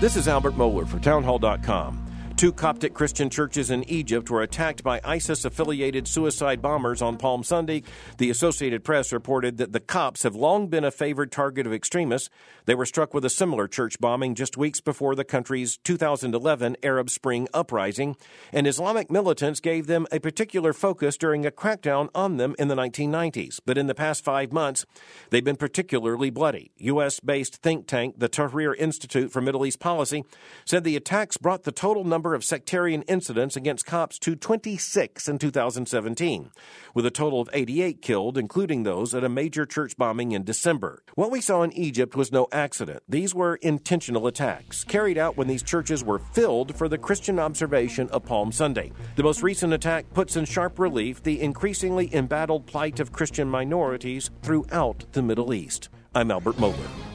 This is Albert Mohler for Townhall.com. Two Coptic Christian churches in Egypt were attacked by ISIS affiliated suicide bombers on Palm Sunday. The Associated Press reported that the Copts have long been a favored target of extremists. They were struck with a similar church bombing just weeks before the country's 2011 Arab Spring uprising, and Islamic militants gave them a particular focus during a crackdown on them in the 1990s. But in the past five months, they've been particularly bloody. U.S. based think tank, the Tahrir Institute for Middle East Policy, said the attacks brought the total number number of sectarian incidents against Copts to 26 in 2017, with a total of 88 killed, including those at a major church bombing in December. What we saw in Egypt was no accident. These were intentional attacks, carried out when these churches were filled for the Christian observation of Palm Sunday. The most recent attack puts in sharp relief the increasingly embattled plight of Christian minorities throughout the Middle East. I'm Albert Mohler.